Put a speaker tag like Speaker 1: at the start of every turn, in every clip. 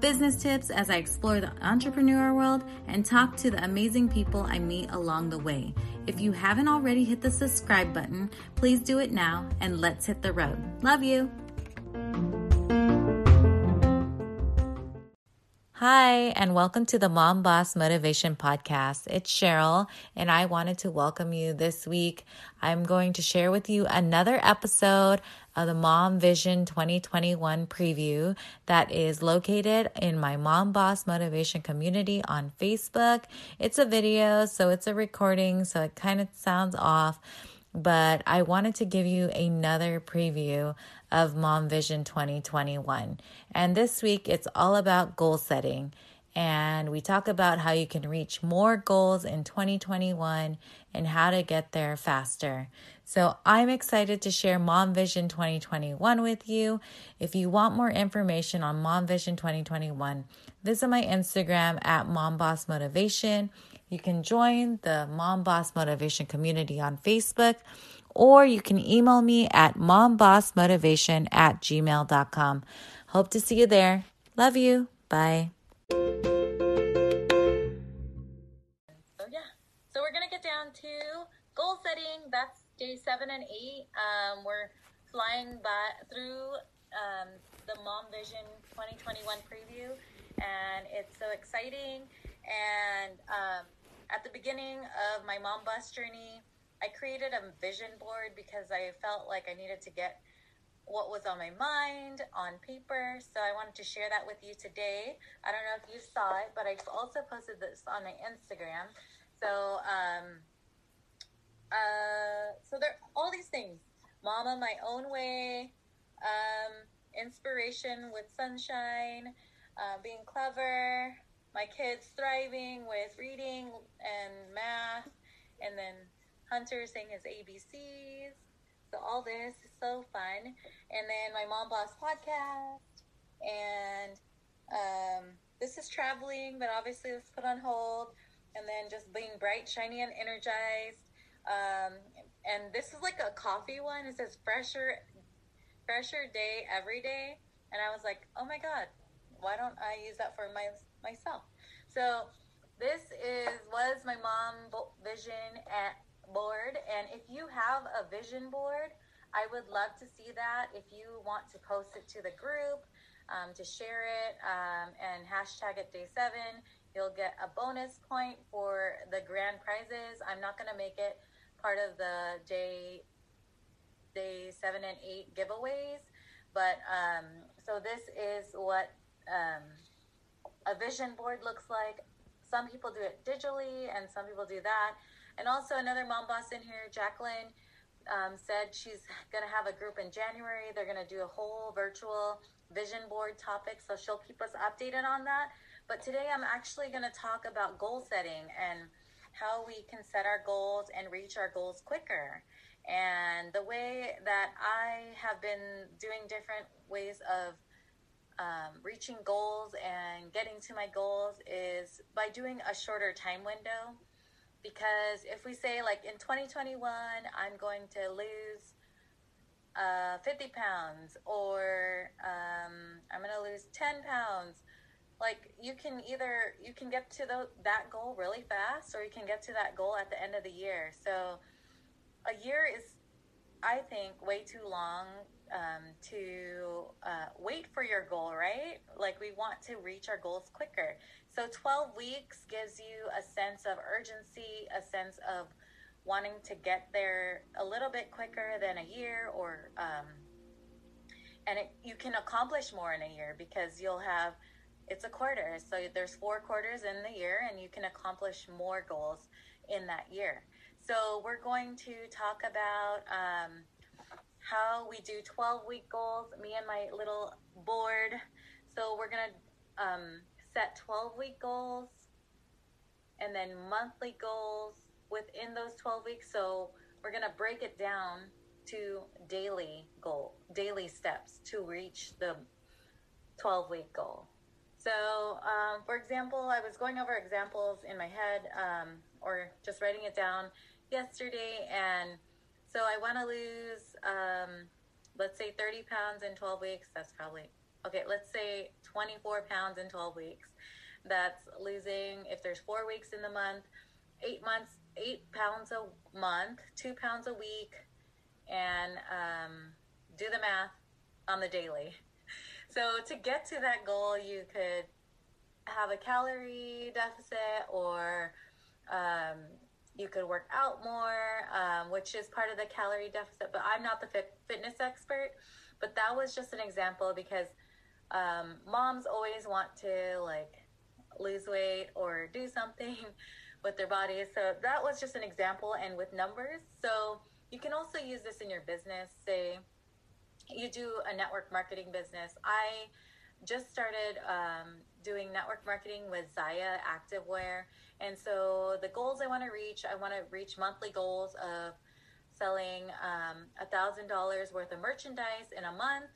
Speaker 1: business tips as I explore the entrepreneur world, and talk to the amazing people I meet along the way. If you haven't already hit the subscribe button, please do it now and let's hit the road. Love you. Hi, and welcome to the Mom Boss Motivation Podcast. It's Cheryl, and I wanted to welcome you this week. I'm going to share with you another episode of the Mom Vision 2021 preview that is located in my Mom Boss Motivation community on Facebook. It's a video, so it's a recording, so it kind of sounds off but I wanted to give you another preview of Mom Vision 2021. And this week it's all about goal setting. And we talk about how you can reach more goals in 2021 and how to get there faster. So I'm excited to share Mom Vision 2021 with you. If you want more information on Mom Vision 2021, visit my Instagram at Mom Boss Motivation. You can join the Mom Boss Motivation community on Facebook, or you can email me at mombossmotivation at gmail.com. Hope to see you there. Love you. Bye. So, yeah, so we're going to get down to goal setting. That's day seven and eight. Um, we're flying by through um, the Mom Vision 2021 preview, and it's so exciting. And um, at the beginning of my mom boss journey, I created a vision board because I felt like I needed to get what was on my mind on paper. So I wanted to share that with you today. I don't know if you saw it, but I also posted this on my Instagram. So, um, uh, so there all these things. Mama my own way, um, inspiration with sunshine, uh, being clever, my kids thriving with reading and math, and then Hunter saying his ABCs. So all this is so fun. And then my mom boss podcast, and um, this is traveling, but obviously let's put on hold. And then just being bright, shiny, and energized. Um, and this is like a coffee one. It says fresher, fresher day every day. And I was like, oh my god, why don't I use that for my myself? So this is was my mom vision at board, and if you have a vision board, I would love to see that. If you want to post it to the group, um, to share it, um, and hashtag it day seven, you'll get a bonus point for the grand prizes. I'm not to make it part of the day day seven and eight giveaways, but um, so this is what um, a vision board looks like. Some people do it digitally, and some people do that. And also another mom boss in here, Jacqueline, um, said she's going to have a group in January. They're going to do a whole virtual vision board topic, so she'll keep us updated on that. But today I'm actually going to talk about goal setting and how we can set our goals and reach our goals quicker. And the way that I have been doing different ways of um, reaching goals and getting to my goals is by doing a shorter time window. Because if we say like in 2021 i'm going to lose uh, 50 pounds or um, i'm going to lose 10 pounds like you can either you can get to the, that goal really fast or you can get to that goal at the end of the year. So a year is i think way too long um, to uh, wait for your goal right? Like we want to reach our goals quicker. So 12 weeks gives you a sense of urgency, a sense of wanting to get there a little bit quicker than a year or um, and it, you can accomplish more in a year because you'll have it's a quarter. So there's four quarters in the year and you can accomplish more goals in that year. So we're going to talk about um, how we do 12 week goals me and my little board so we're going to um, set 12 week goals and then monthly goals within those 12 weeks. So we're going to break it down to daily goal, daily steps to reach the 12 week goal. So, um, for example, I was going over examples in my head um, or just writing it down yesterday. And so I want to lose, um, let's say 30 pounds in 12 weeks. That's probably, okay, let's say 24 pounds in 12 weeks. That's losing, if there's four weeks in the month, eight months, eight pounds a month, two pounds a week, and um, do the math on the daily. So to get to that goal, you could have a calorie deficit or um, you could work out more, um, which is part of the calorie deficit. But I'm not the fit- fitness expert. But that was just an example because um, moms always want to like lose weight or do something with their bodies. So that was just an example and with numbers. So you can also use this in your business. Say you do a network marketing business. I just started um, doing network marketing with Zyia Activewear. And so the goals I want to reach, I want to reach monthly goals of selling um, a $1,000 worth of merchandise in a month.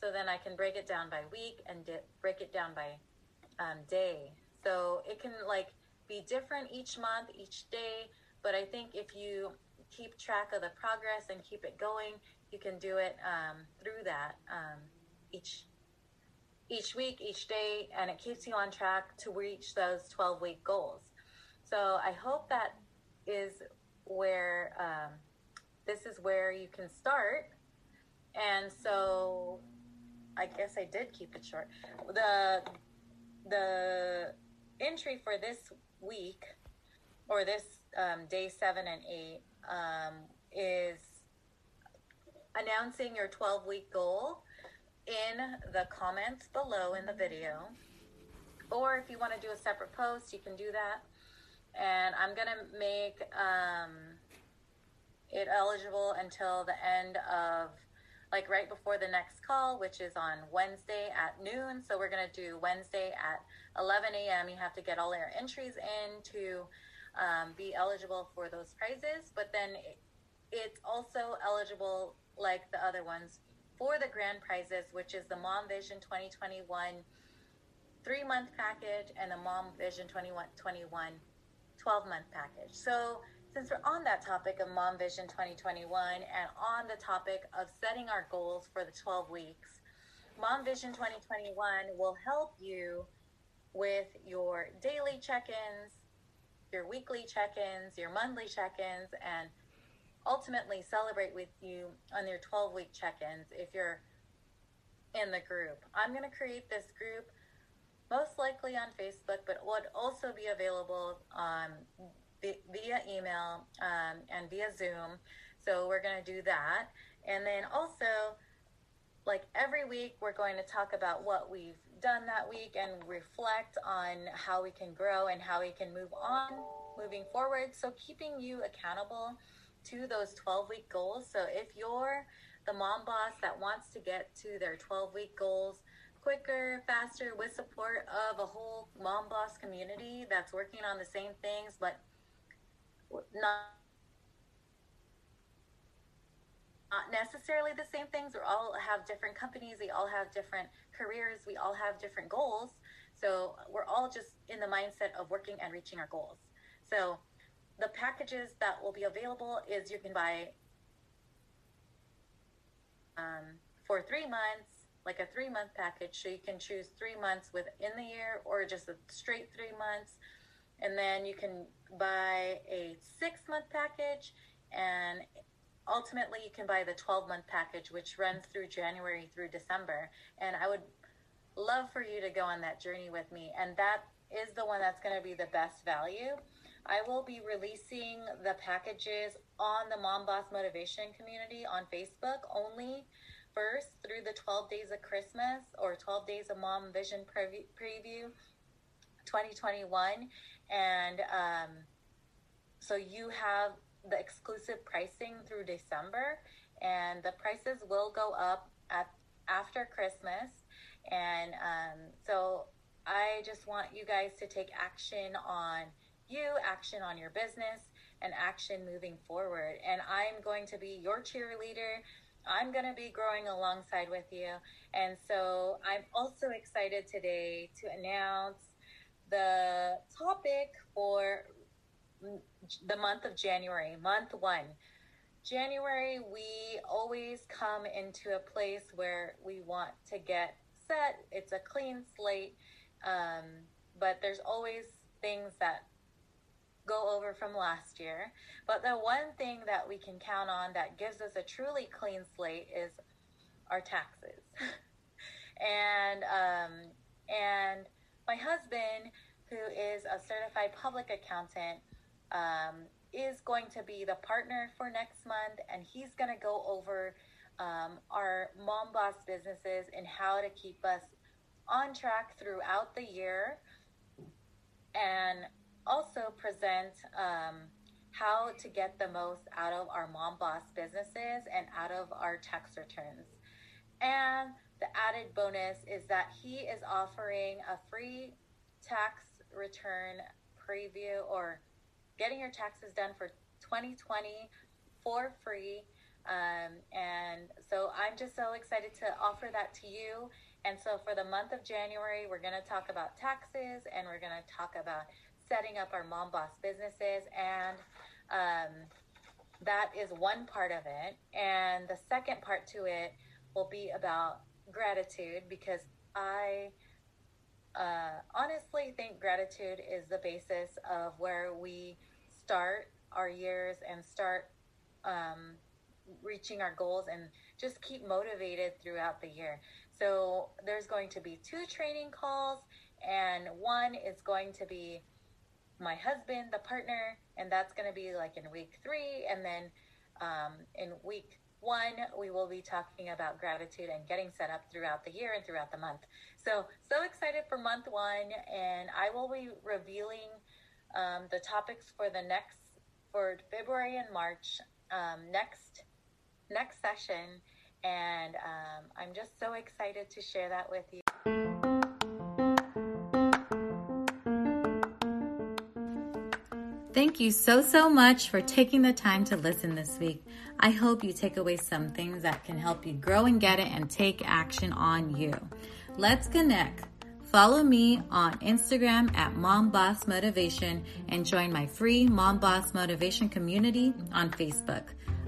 Speaker 1: So then I can break it down by week and di- break it down by um, day. So it can like be different each month, each day. But I think if you keep track of the progress and keep it going, you can do it um, through that um, each each week, each day, and it keeps you on track to reach those 12 week goals. So I hope that is where um, this is where you can start. And so I guess I did keep it short. The the entry for this week or this um, day seven and eight um, is announcing your 12 week goal in the comments below in the video. Or if you want to do a separate post, you can do that. And I'm going to make um, it eligible until the end of, like right before the next call, which is on Wednesday at noon. So we're going to do Wednesday at 11 a.m. You have to get all your entries in to um, be eligible for those prizes. But then it, it's also eligible like the other ones for the grand prizes, which is the Mom Vision 2021 three month package and the Mom Vision 2021 12 month package. So, since we're on that topic of Mom Vision 2021 and on the topic of setting our goals for the 12 weeks, Mom Vision 2021 will help you with your daily check ins, your weekly check ins, your monthly check ins, and ultimately celebrate with you on your 12 week check ins if you're in the group. I'm going to create this group most likely on Facebook, but would also be available um, via email um, and via Zoom. So we're going to do that. And then also, like every week, we're going to talk about what we've done that week and reflect on how we can grow and how we can move on moving forward. So keeping you accountable to those 12 week goals. So if you're the mom boss that wants to get to their 12 week goals quicker, faster, with support of a whole mom boss community that's working on the same things, but not not necessarily the same things. We all have different companies. We all have different careers. We all have different goals. So we're all just in the mindset of working and reaching our goals. So the packages that will be available is you can buy um, for three months, like a three month package. So you can choose three months within the year or just a straight three months. And then you can buy a six month package and ultimately you can buy the 12 month package which runs through January through December and I would love for you to go on that journey with me and that is the one that's going to be the best value I will be releasing the packages on the Mom Boss Motivation community on Facebook only first through the 12 days of Christmas or 12 days of Mom Vision Preview 2021. And um, so you have the exclusive pricing through December, and the prices will go up at after Christmas. And um, so I just want you guys to take action on you, action on your business, and action moving forward. And I'm going to be your cheerleader. I'm going to be growing alongside with you. And so I'm also excited today to announce the topic for the month of January, month one. January, we always come into a place where we want to get set. It's a clean slate, um, but there's always things that go over from last year. But the one thing that we can count on that gives us a truly clean slate is our taxes. and um, and my husband, who is a certified public accountant, um, is going to be the partner for next month, and he's going to go over um, our mom boss businesses and how to keep us on track throughout the year, and also present um, how to get the most out of our mom boss businesses and out of our tax returns. And the added bonus is that he is offering a free tax return preview or getting your taxes done for 2020 for free. Um, and so I'm just so excited to offer that to you. And so for the month of January, we're going to talk about taxes and we're going to talk about setting up our mom boss businesses. And um, that is one part of it. And the second part to it will be about gratitude because I uh, honestly think gratitude is the basis of where we start our years and start um, reaching our goals and just keep motivated throughout the year. So there's going to be two training calls, and one is going to be my husband, the partner, and that's going to be like in week three. And then um, in week one, we will be talking about gratitude and getting set up throughout the year and throughout the month. So, so excited for month one, and I will be revealing um, the topics for the next for February and March um, next next session, and um, I'm just so excited to share that with you.
Speaker 2: Thank you so, so much for taking the time to listen this week. I hope you take away some things that can help you grow and get it and take action on you. Let's connect. Follow me on Instagram at Mom Boss Motivation and join my free Mom Boss Motivation community on Facebook.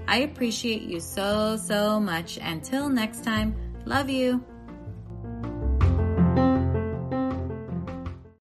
Speaker 2: I appreciate you so, so much. Until next time, love you.